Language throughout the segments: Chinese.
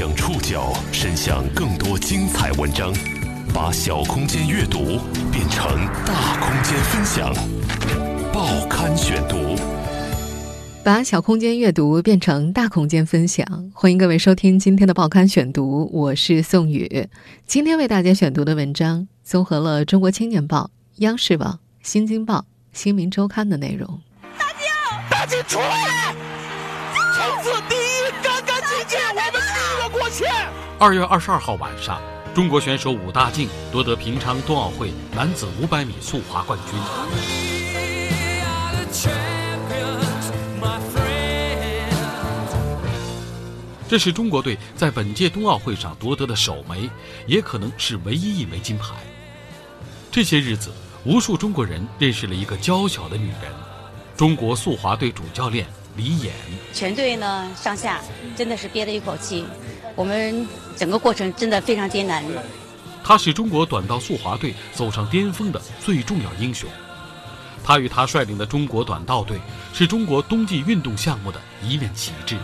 将触角伸向更多精彩文章，把小空间阅读变成大空间分享。报刊选读，把小空间阅读变成大空间分享。欢迎各位收听今天的报刊选读，我是宋宇。今天为大家选读的文章综合了《中国青年报》、央视网、新京报、新民周刊的内容。大靖，大靖出来！冲刺二月二十二号晚上，中国选手武大靖夺得平昌冬奥会男子五百米速滑冠军。这是中国队在本届冬奥会上夺得的首枚，也可能是唯一一枚金牌。这些日子，无数中国人认识了一个娇小的女人——中国速滑队主教练李岩。全队呢上下真的是憋了一口气，我们整个过程真的非常艰难。他是中国短道速滑队走上巅峰的最重要英雄。他与他率领的中国短道队是中国冬季运动项目的一面旗帜。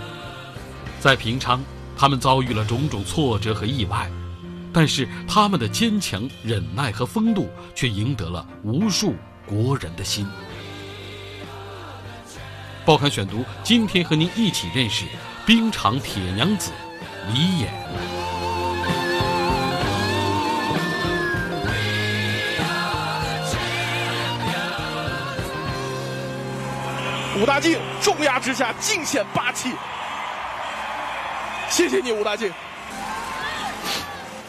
在平昌，他们遭遇了种种挫折和意外，但是他们的坚强、忍耐和风度却赢得了无数国人的心。报刊选读，今天和您一起认识冰场铁娘子李演。武大靖重压之下尽显霸气。谢谢你，武大靖。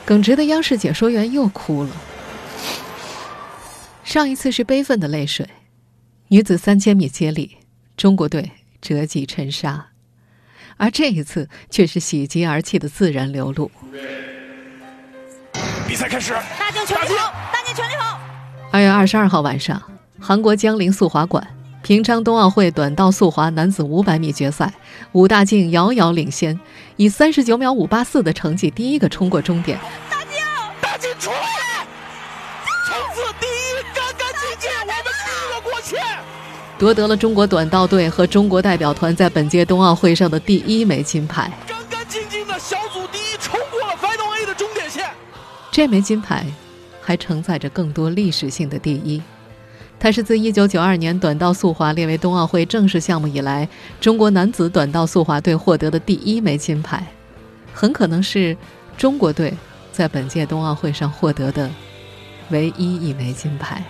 耿直的央视解说员又哭了。上一次是悲愤的泪水，女子三千米接力，中国队折戟沉沙，而这一次却是喜极而泣的自然流露。比赛开始，大靖全力跑，大靖全力跑。二月二十二号晚上，韩国江陵速滑馆。平昌冬奥会短道速滑男子500米决赛，武大靖遥遥领先，以39秒584的成绩第一个冲过终点。大靖，大靖出来！夺得了中国短道队和中国代表团在本届冬奥会上的第一枚金牌。干干净净的小组第一，冲过了 Final A 的终点线。这枚金牌，还承载着更多历史性的第一。它是自1992年短道速滑列为冬奥会正式项目以来，中国男子短道速滑队获得的第一枚金牌，很可能是中国队在本届冬奥会上获得的唯一一枚金牌。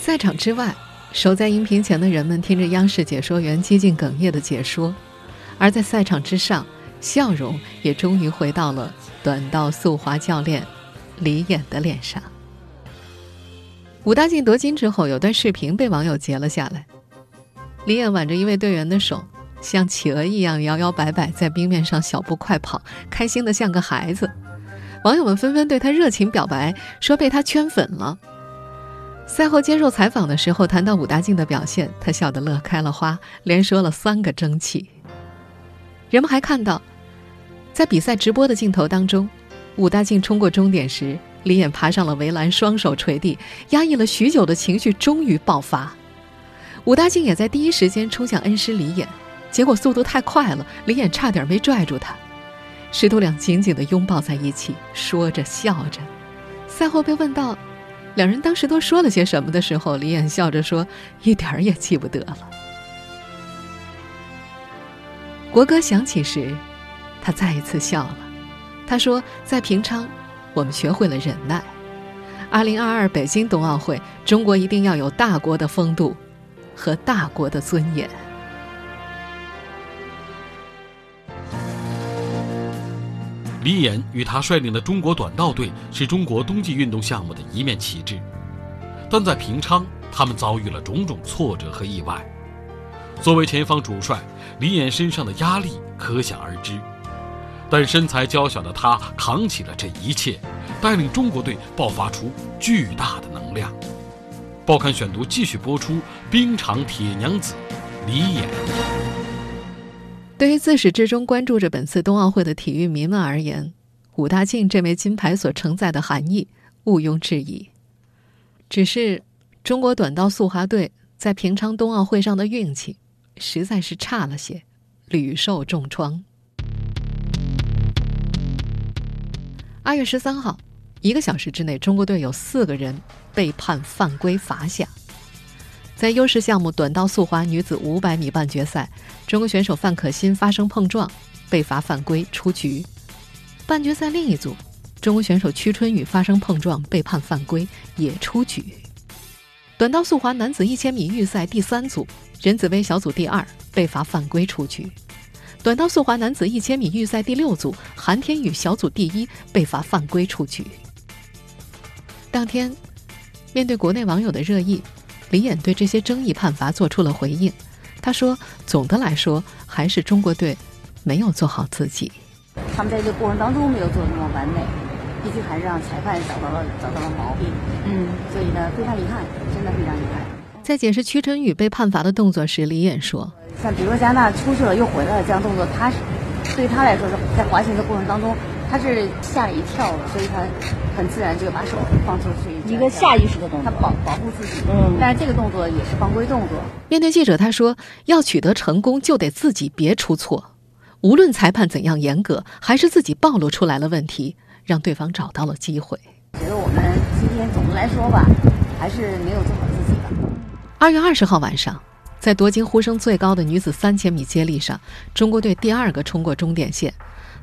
赛场之外，守在荧屏前的人们听着央视解说员激进哽咽的解说，而在赛场之上，笑容也终于回到了短道速滑教练李岩的脸上。武大靖夺金之后，有段视频被网友截了下来。李岩挽着一位队员的手，像企鹅一样摇摇摆摆在冰面上小步快跑，开心的像个孩子。网友们纷纷对他热情表白，说被他圈粉了。赛后接受采访的时候，谈到武大靖的表现，他笑得乐开了花，连说了三个争气。人们还看到，在比赛直播的镜头当中，武大靖冲过终点时。李岩爬上了围栏，双手垂地，压抑了许久的情绪终于爆发。武大靖也在第一时间冲向恩师李岩，结果速度太快了，李岩差点没拽住他。师徒俩紧紧地拥抱在一起，说着笑着。赛后被问到两人当时都说了些什么的时候，李岩笑着说：“一点儿也记不得了。”国歌响起时，他再一次笑了。他说：“在平昌。”我们学会了忍耐。二零二二北京冬奥会，中国一定要有大国的风度和大国的尊严。李岩与他率领的中国短道队是中国冬季运动项目的一面旗帜，但在平昌，他们遭遇了种种挫折和意外。作为前方主帅，李岩身上的压力可想而知。但身材娇小的他扛起了这一切，带领中国队爆发出巨大的能量。报刊选读继续播出：冰场铁娘子李岩。对于自始至终关注着本次冬奥会的体育迷们而言，武大靖这枚金牌所承载的含义毋庸置疑。只是中国短道速滑队在平昌冬奥会上的运气实在是差了些，屡受重创。二月十三号，一个小时之内，中国队有四个人被判犯规罚下。在优势项目短道速滑女子五百米半决赛，中国选手范可新发生碰撞，被罚犯规出局。半决赛另一组，中国选手屈春雨发生碰撞，被判犯规，也出局。短道速滑男子一千米预赛第三组，任子威小组第二，被罚犯规出局。短道速滑男子一千米预赛第六组，韩天宇小组第一，被罚犯规出局。当天，面对国内网友的热议，李艳对这些争议判罚做出了回应。他说：“总的来说，还是中国队没有做好自己。他们在这个过程当中没有做那么完美，毕竟还是让裁判找到了找到了毛病。嗯，所以呢，非常遗憾，真的非常遗憾。”在解释屈晨宇被判罚的动作时，李艳说：“像比如说加拿大出去了又回来了这样动作，他是对他来说是在滑行的过程当中，他是吓了一跳的，所以他很自然就把手放出去，一个下意识的动作，他保保护自己。嗯，但是这个动作也是犯规动作。面对记者，他说要取得成功，就得自己别出错，无论裁判怎样严格，还是自己暴露出来了问题，让对方找到了机会。觉得我们今天总的来说吧，还是没有做好自己的。”二月二十号晚上，在夺金呼声最高的女子三千米接力上，中国队第二个冲过终点线，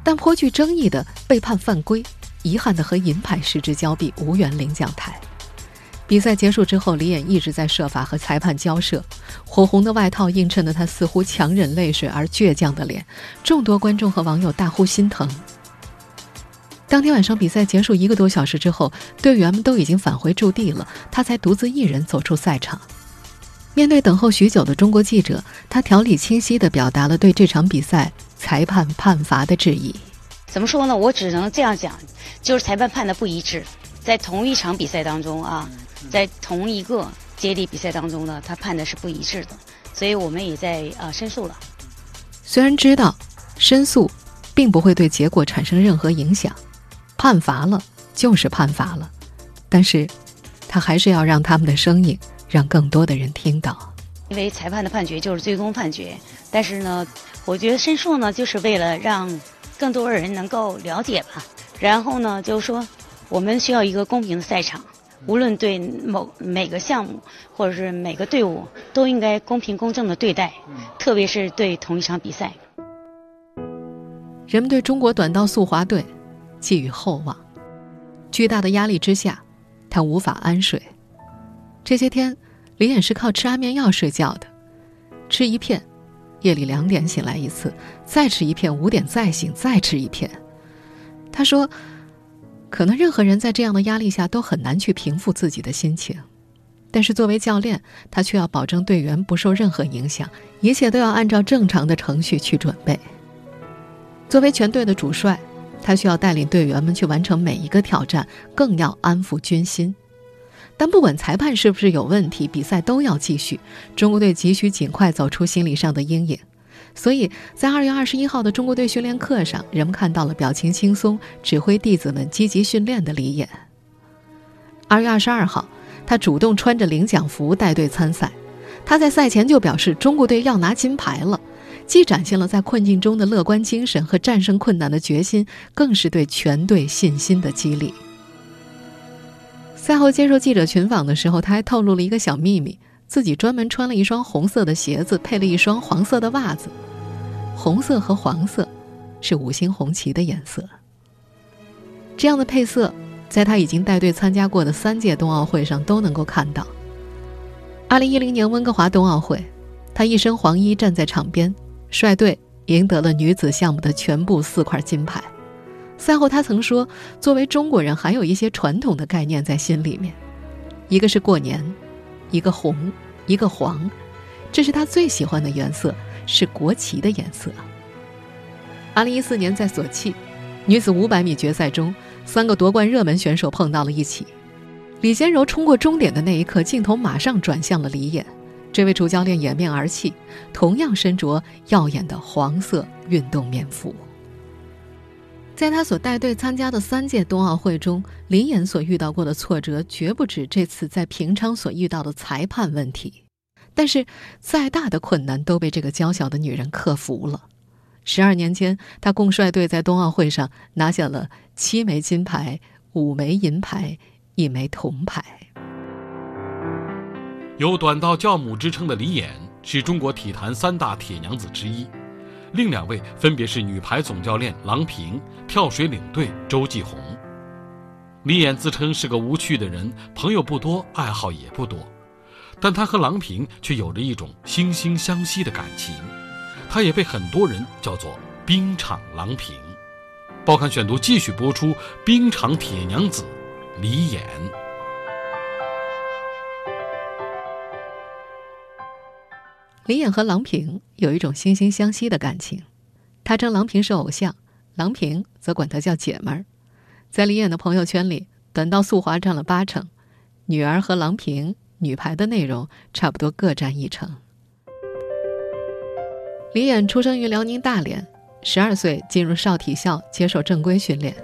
但颇具争议的被判犯规，遗憾的和银牌失之交臂，无缘领奖台。比赛结束之后，李艳一直在设法和裁判交涉，火红的外套映衬的他似乎强忍泪水而倔强的脸，众多观众和网友大呼心疼。当天晚上比赛结束一个多小时之后，队员们都已经返回驻地了，他才独自一人走出赛场。面对等候许久的中国记者，他条理清晰地表达了对这场比赛裁判判罚的质疑。怎么说呢？我只能这样讲，就是裁判判的不一致。在同一场比赛当中啊，在同一个接力比赛当中呢，他判的是不一致的，所以我们也在啊申诉了。虽然知道申诉并不会对结果产生任何影响，判罚了就是判罚了，但是他还是要让他们的声音。让更多的人听到，因为裁判的判决就是最终判决。但是呢，我觉得申诉呢，就是为了让更多的人能够了解吧。然后呢，就是说，我们需要一个公平的赛场，无论对某每个项目或者是每个队伍，都应该公平公正的对待，特别是对同一场比赛。人们对中国短道速滑队寄予厚望，巨大的压力之下，他无法安睡。这些天，李演是靠吃安眠药睡觉的，吃一片，夜里两点醒来一次，再吃一片，五点再醒，再吃一片。他说，可能任何人在这样的压力下都很难去平复自己的心情，但是作为教练，他却要保证队员不受任何影响，一切都要按照正常的程序去准备。作为全队的主帅，他需要带领队员们去完成每一个挑战，更要安抚军心。但不管裁判是不是有问题，比赛都要继续。中国队急需尽快走出心理上的阴影，所以在二月二十一号的中国队训练课上，人们看到了表情轻松、指挥弟子们积极训练的李演。二月二十二号，他主动穿着领奖服带队参赛。他在赛前就表示，中国队要拿金牌了，既展现了在困境中的乐观精神和战胜困难的决心，更是对全队信心的激励。赛后接受记者群访的时候，他还透露了一个小秘密：自己专门穿了一双红色的鞋子，配了一双黄色的袜子。红色和黄色是五星红旗的颜色。这样的配色，在他已经带队参加过的三届冬奥会上都能够看到。二零一零年温哥华冬奥会，他一身黄衣站在场边，率队赢得了女子项目的全部四块金牌。赛后，他曾说：“作为中国人，还有一些传统的概念在心里面，一个是过年，一个红，一个黄，这是他最喜欢的颜色，是国旗的颜色。”二零一四年在索契女子五百米决赛中，三个夺冠热门选手碰到了一起。李坚柔冲过终点的那一刻，镜头马上转向了李演，这位主教练掩面而泣，同样身着耀眼的黄色运动棉服。在他所带队参加的三届冬奥会中，林岩所遇到过的挫折绝不止这次在平昌所遇到的裁判问题。但是，再大的困难都被这个娇小的女人克服了。十二年间，他共率队在冬奥会上拿下了七枚金牌、五枚银牌、一枚铜牌。有“短道教母”之称的李演是中国体坛三大铁娘子之一，另两位分别是女排总教练郎平、跳水领队周继红。李演自称是个无趣的人，朋友不多，爱好也不多，但他和郎平却有着一种惺惺相惜的感情。他也被很多人叫做“冰场郎平”。报刊选读继续播出：冰场铁娘子李演。李演和郎平有一种惺惺相惜的感情，他称郎平是偶像，郎平则管他叫姐们儿。在李演的朋友圈里，短道速滑占了八成，女儿和郎平女排的内容差不多各占一成。李演出生于辽宁大连，十二岁进入少体校接受正规训练，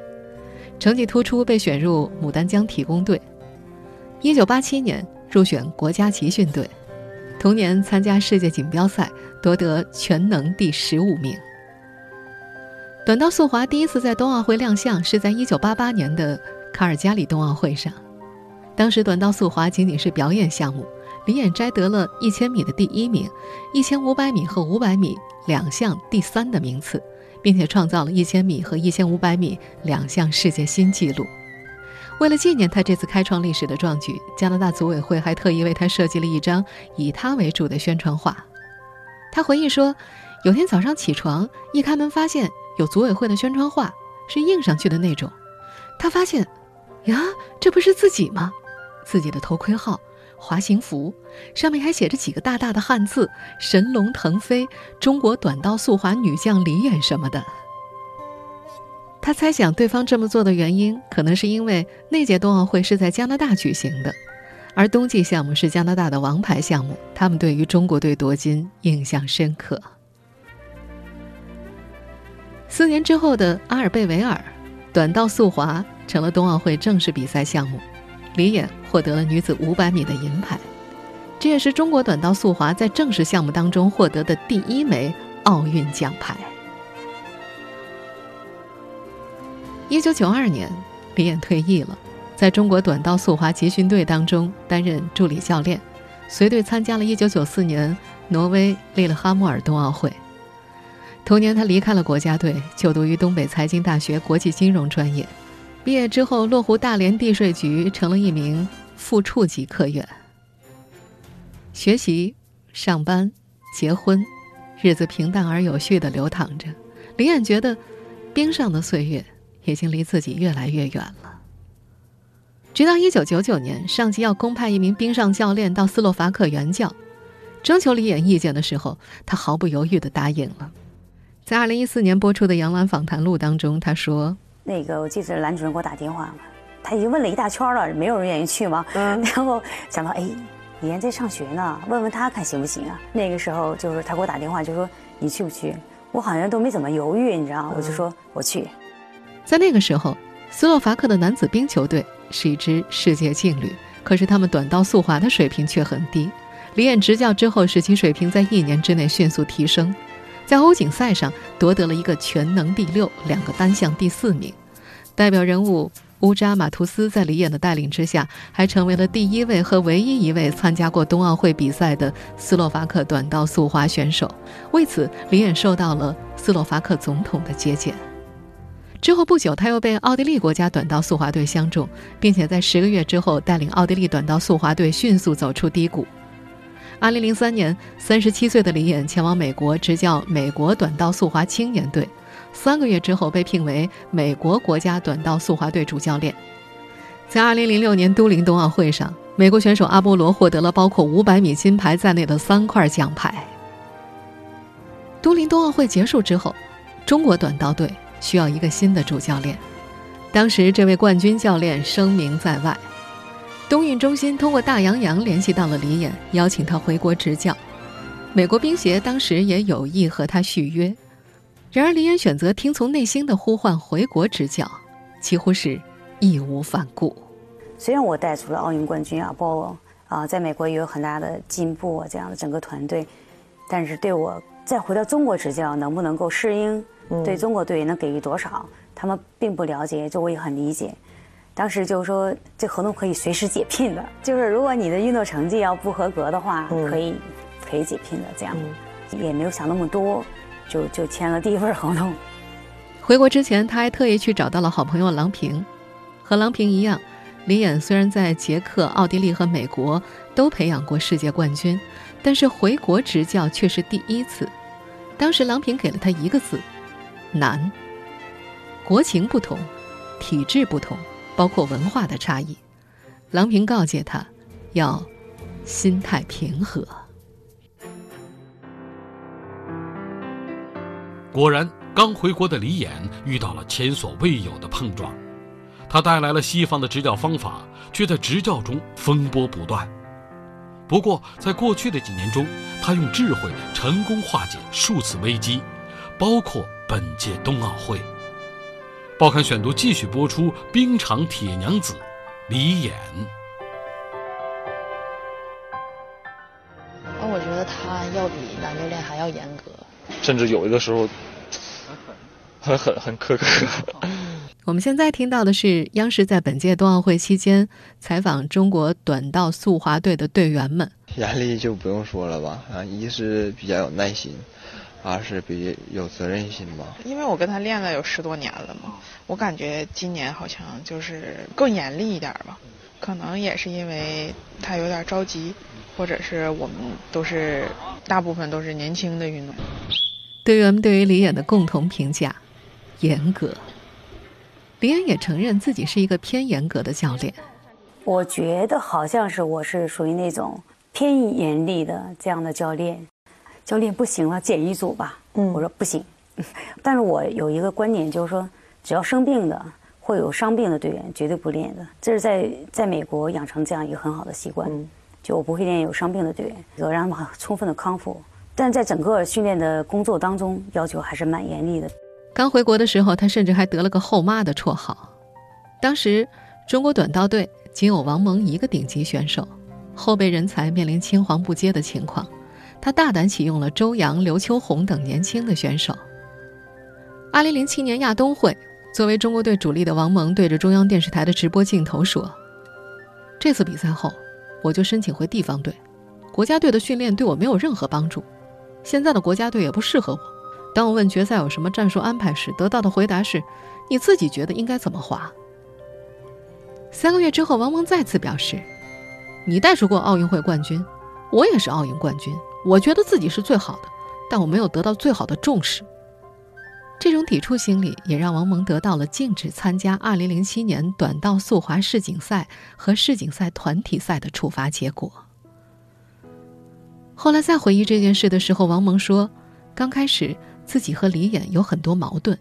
成绩突出，被选入牡丹江体工队。一九八七年入选国家集训队，同年参加世界锦标赛，夺得全能第十五名。短道速滑第一次在冬奥会亮相是在一九八八年的卡尔加里冬奥会上，当时短道速滑仅仅是表演项目。李演摘得了一千米的第一名，一千五百米和五百米两项第三的名次，并且创造了一千米和一千五百米两项世界新纪录。为了纪念他这次开创历史的壮举，加拿大组委会还特意为他设计了一张以他为主的宣传画。他回忆说：“有天早上起床，一开门发现有组委会的宣传画，是印上去的那种。他发现，呀，这不是自己吗？自己的头盔号。”滑行服上面还写着几个大大的汉字“神龙腾飞”，中国短道速滑女将李琰什么的。他猜想对方这么做的原因，可能是因为那届冬奥会是在加拿大举行的，而冬季项目是加拿大的王牌项目，他们对于中国队夺金印象深刻。四年之后的阿尔贝维尔，短道速滑成了冬奥会正式比赛项目。李演获得了女子500米的银牌，这也是中国短道速滑在正式项目当中获得的第一枚奥运奖牌。1992年，李演退役了，在中国短道速滑集训队当中担任助理教练，随队参加了1994年挪威利勒哈默尔冬奥会。同年，他离开了国家队，就读于东北财经大学国际金融专业。毕业之后，落户大连地税局，成了一名副处级科员。学习、上班、结婚，日子平淡而有序的流淌着。李演觉得，冰上的岁月已经离自己越来越远了。直到一九九九年，上级要公派一名冰上教练到斯洛伐克援教，征求李演意见的时候，他毫不犹豫地答应了。在二零一四年播出的《杨澜访谈录》当中，他说。那个我记得兰主任给我打电话嘛，他已经问了一大圈了，没有人愿意去嘛。嗯。然后想到，哎，李岩在上学呢，问问他看行不行啊？那个时候就是他给我打电话，就说你去不去？我好像都没怎么犹豫，你知道吗，我就说我去。在那个时候，斯洛伐克的男子冰球队是一支世界劲旅，可是他们短道速滑的水平却很低。李岩执教之后，使其水平在一年之内迅速提升。在欧锦赛上夺得了一个全能第六，两个单项第四名。代表人物乌扎马图斯在李演的带领之下，还成为了第一位和唯一一位参加过冬奥会比赛的斯洛伐克短道速滑选手。为此，李演受到了斯洛伐克总统的接见。之后不久，他又被奥地利国家短道速滑队相中，并且在十个月之后带领奥地利短道速滑队迅速走出低谷。二零零三年，三十七岁的李演前往美国执教美国短道速滑青年队，三个月之后被聘为美国国家短道速滑队主教练。在二零零六年都灵冬奥会上，美国选手阿波罗获得了包括五百米金牌在内的三块奖牌。都灵冬奥会结束之后，中国短道队需要一个新的主教练，当时这位冠军教练声名在外。冬运中心通过大洋洋联系到了李演，邀请他回国执教。美国冰协当时也有意和他续约，然而李演选择听从内心的呼唤回国执教，几乎是义无反顾。虽然我带出了奥运冠军啊，包括啊，在美国也有很大的进步啊，这样的整个团队，但是对我再回到中国执教，能不能够适应？对中国队能给予多少？他们并不了解，就我也很理解。当时就是说，这合同可以随时解聘的，就是如果你的运动成绩要不合格的话，可以可以解聘的。这样也没有想那么多，就就签了第一份合同。回国之前，他还特意去找到了好朋友郎平。和郎平一样，李演虽然在捷克、奥地利和美国都培养过世界冠军，但是回国执教却是第一次。当时郎平给了他一个字。难，国情不同，体制不同，包括文化的差异。郎平告诫他，要心态平和。果然，刚回国的李演遇到了前所未有的碰撞。他带来了西方的执教方法，却在执教中风波不断。不过，在过去的几年中，他用智慧成功化解数次危机，包括。本届冬奥会，报刊选读继续播出冰场铁娘子李演。那我觉得他要比男教练还要严格，甚至有一个时候很很很苛刻。我们现在听到的是央视在本届冬奥会期间采访中国短道速滑队的队员们。压力就不用说了吧，啊，一是比较有耐心。二是比有责任心吧，因为我跟他练了有十多年了嘛，我感觉今年好像就是更严厉一点吧，可能也是因为他有点着急，或者是我们都是大部分都是年轻的运动员。队员们对于李演的共同评价：严格。李演也承认自己是一个偏严格的教练。我觉得好像是我是属于那种偏严厉的这样的教练。教练不行了，减一组吧。嗯，我说不行。但是我有一个观点，就是说，只要生病的会有伤病的队员，绝对不练的。这是在在美国养成这样一个很好的习惯。就我不会练有伤病的队员，要让他们充分的康复。但在整个训练的工作当中，要求还是蛮严厉的。刚回国的时候，他甚至还得了个“后妈”的绰号。当时中国短道队仅有王蒙一个顶级选手，后备人才面临青黄不接的情况。他大胆启用了周洋、刘秋红等年轻的选手。二零零七年亚冬会，作为中国队主力的王蒙对着中央电视台的直播镜头说：“这次比赛后，我就申请回地方队，国家队的训练对我没有任何帮助。现在的国家队也不适合我。当我问决赛有什么战术安排时，得到的回答是：你自己觉得应该怎么滑。”三个月之后，王蒙再次表示：“你带出过奥运会冠军，我也是奥运冠军。”我觉得自己是最好的，但我没有得到最好的重视。这种抵触心理也让王蒙得到了禁止参加2007年短道速滑世锦赛和世锦赛团体赛的处罚结果。后来再回忆这件事的时候，王蒙说：“刚开始自己和李演有很多矛盾，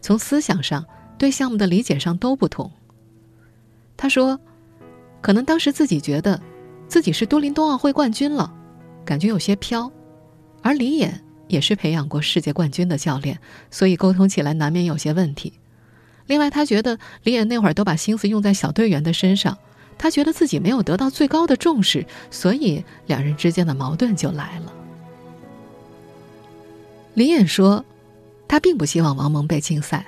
从思想上、对项目的理解上都不同。”他说：“可能当时自己觉得，自己是多林冬奥会冠军了。”感觉有些飘，而李演也是培养过世界冠军的教练，所以沟通起来难免有些问题。另外，他觉得李演那会儿都把心思用在小队员的身上，他觉得自己没有得到最高的重视，所以两人之间的矛盾就来了。李演说，他并不希望王蒙被禁赛，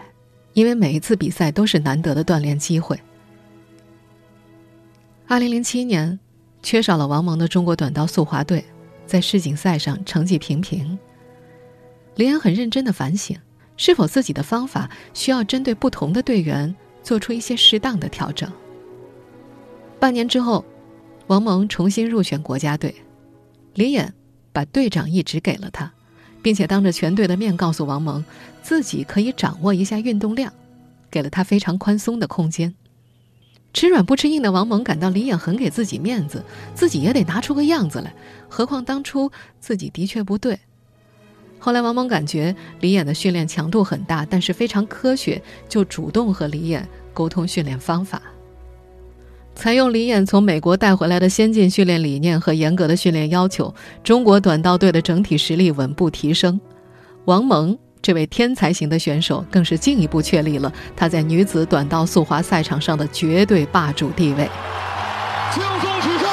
因为每一次比赛都是难得的锻炼机会。二零零七年，缺少了王蒙的中国短道速滑队。在世锦赛上成绩平平，李安很认真的反省，是否自己的方法需要针对不同的队员做出一些适当的调整。半年之后，王蒙重新入选国家队，李演把队长一职给了他，并且当着全队的面告诉王蒙，自己可以掌握一下运动量，给了他非常宽松的空间。吃软不吃硬的王蒙感到李演很给自己面子，自己也得拿出个样子来。何况当初自己的确不对。后来王蒙感觉李演的训练强度很大，但是非常科学，就主动和李演沟通训练方法。采用李演从美国带回来的先进训练理念和严格的训练要求，中国短道队的整体实力稳步提升。王蒙。这位天才型的选手更是进一步确立了他在女子短道速滑赛场上的绝对霸主地位。轻松取胜，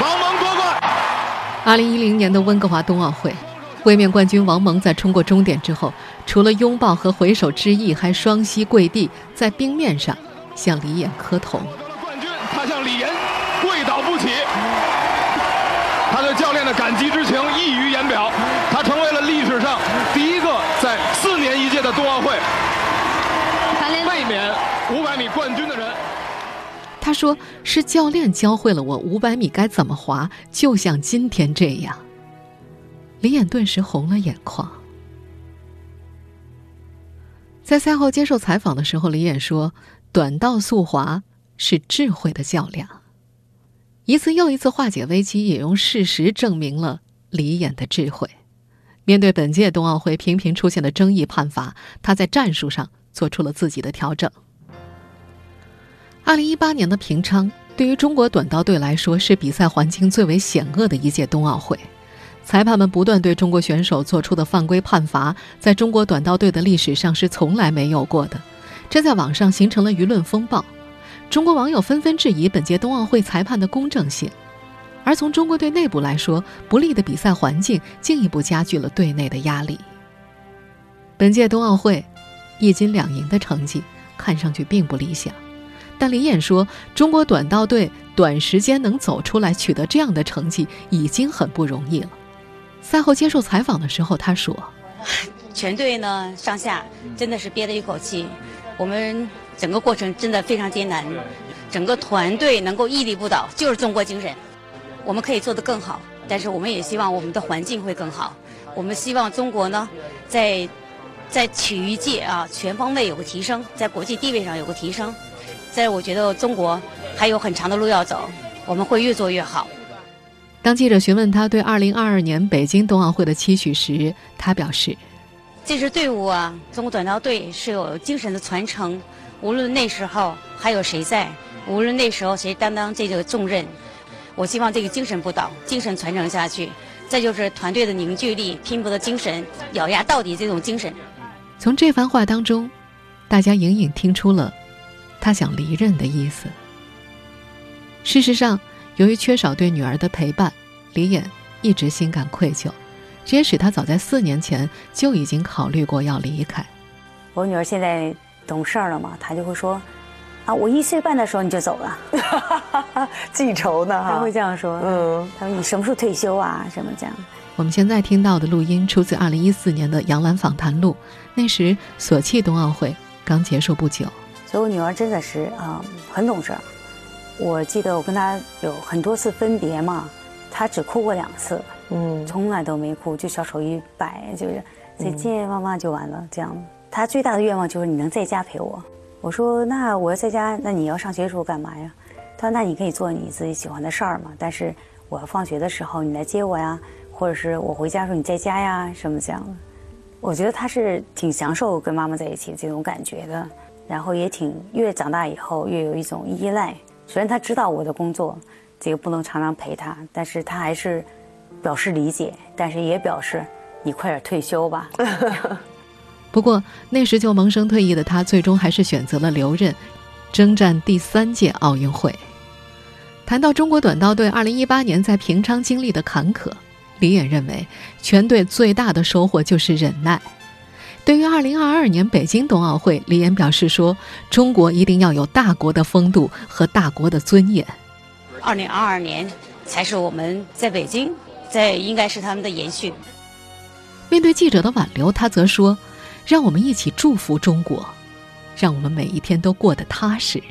王蒙夺冠。二零一零年的温哥华冬奥会，卫冕冠军王蒙在冲过终点之后，除了拥抱和回首致意，还双膝跪地，在冰面上向李岩磕头。冠军，他向李岩跪倒不起，他对教练的感激之情溢于言表。他成为了历史上第一个在四年一届的冬奥会卫冕五百米冠军的人。他说：“是教练教会了我五百米该怎么滑，就像今天这样。”李岩顿时红了眼眶。在赛后接受采访的时候，李岩说：“短道速滑是智慧的较量。”一次又一次化解危机，也用事实证明了李琰的智慧。面对本届冬奥会频频出现的争议判罚，他在战术上做出了自己的调整。二零一八年的平昌，对于中国短道队来说，是比赛环境最为险恶的一届冬奥会。裁判们不断对中国选手做出的犯规判罚，在中国短道队的历史上是从来没有过的，这在网上形成了舆论风暴。中国网友纷纷质疑本届冬奥会裁判的公正性，而从中国队内部来说，不利的比赛环境进一步加剧了队内的压力。本届冬奥会一金两银的成绩看上去并不理想，但李艳说，中国短道队短时间能走出来取得这样的成绩已经很不容易了。赛后接受采访的时候，他说：“全队呢上下真的是憋了一口气，我们整个过程真的非常艰难，整个团队能够屹立不倒，就是中国精神。我们可以做得更好，但是我们也希望我们的环境会更好。我们希望中国呢，在在体育界啊全方位有个提升，在国际地位上有个提升。在我觉得中国还有很长的路要走，我们会越做越好。”当记者询问他对2022年北京冬奥会的期许时，他表示：“这支队伍啊，中国短道队是有精神的传承。无论那时候还有谁在，无论那时候谁担当这个重任，我希望这个精神不倒，精神传承下去。再就是团队的凝聚力、拼搏的精神、咬牙到底这种精神。”从这番话当中，大家隐隐听出了他想离任的意思。事实上。由于缺少对女儿的陪伴，李岩一直心感愧疚，这也使他早在四年前就已经考虑过要离开。我女儿现在懂事了嘛，他就会说：“啊，我一岁半的时候你就走了，记仇呢。”他会这样说。嗯，他说：“你什么时候退休啊？什么这样？”我们现在听到的录音出自二零一四年的杨澜访谈录，那时索契冬奥会刚结束不久。所以我女儿真的是啊，很懂事。我记得我跟她有很多次分别嘛，她只哭过两次，嗯，从来都没哭，就小手一摆，就是再见妈妈就完了这样。他最大的愿望就是你能在家陪我。我说那我要在家，那你要上学的时候干嘛呀？他说那你可以做你自己喜欢的事儿嘛，但是我要放学的时候你来接我呀，或者是我回家的时候你在家呀，什么这样的。我觉得他是挺享受跟妈妈在一起这种感觉的，然后也挺越长大以后越有一种依赖。虽然他知道我的工作，这个不能常常陪他，但是他还是表示理解，但是也表示你快点退休吧。不过那时就萌生退役的他，最终还是选择了留任，征战第三届奥运会。谈到中国短道队2018年在平昌经历的坎坷，李岩认为全队最大的收获就是忍耐。对于二零二二年北京冬奥会，李岩表示说：“中国一定要有大国的风度和大国的尊严。二零二二年才是我们在北京，在应该是他们的延续。”面对记者的挽留，他则说：“让我们一起祝福中国，让我们每一天都过得踏实，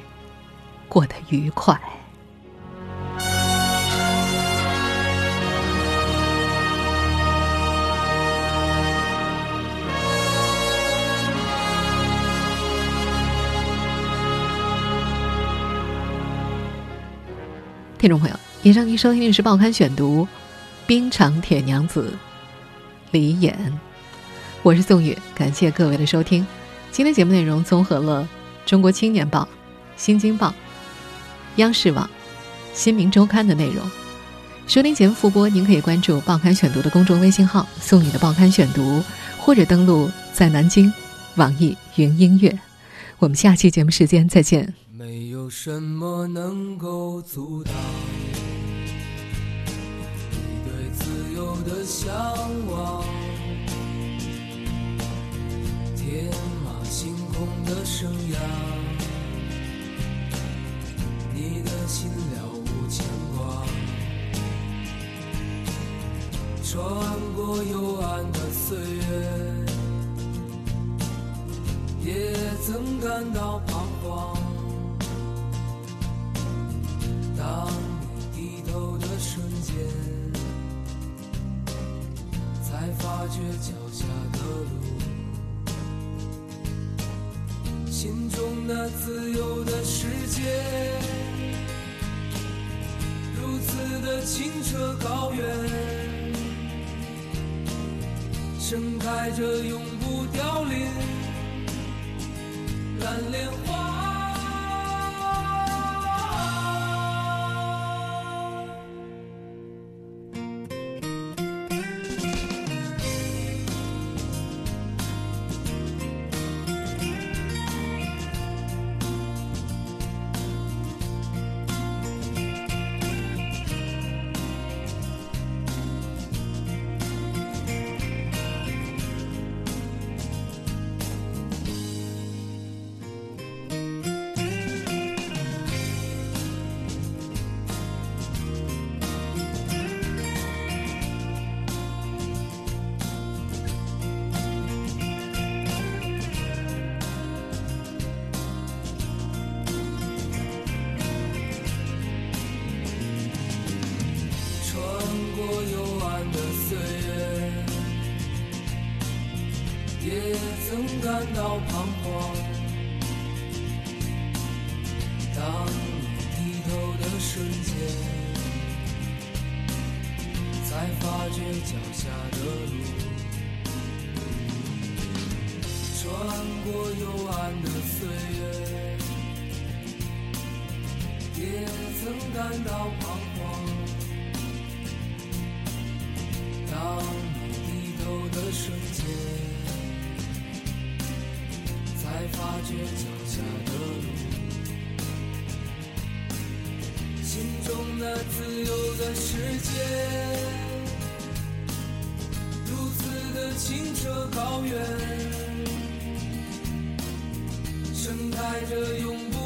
过得愉快。”听众朋友，以上您收听的是《报刊选读》，冰场铁娘子李演，我是宋宇，感谢各位的收听。今天节目内容综合了《中国青年报》《新京报》、央视网、新民周刊的内容。收听节目复播，您可以关注《报刊选读》的公众微信号“宋宇的报刊选读”，或者登录在南京网易云音乐。我们下期节目时间再见。没有什么能够阻挡你对自由的向往。天马行空的生涯，你的心了无牵挂，穿过幽暗的岁月，也曾感到彷徨。当你低头的瞬间，才发觉脚下的路。心中那自由的世界，如此的清澈高远，盛开着永不凋零蓝莲花感到彷徨。高远，盛开着永不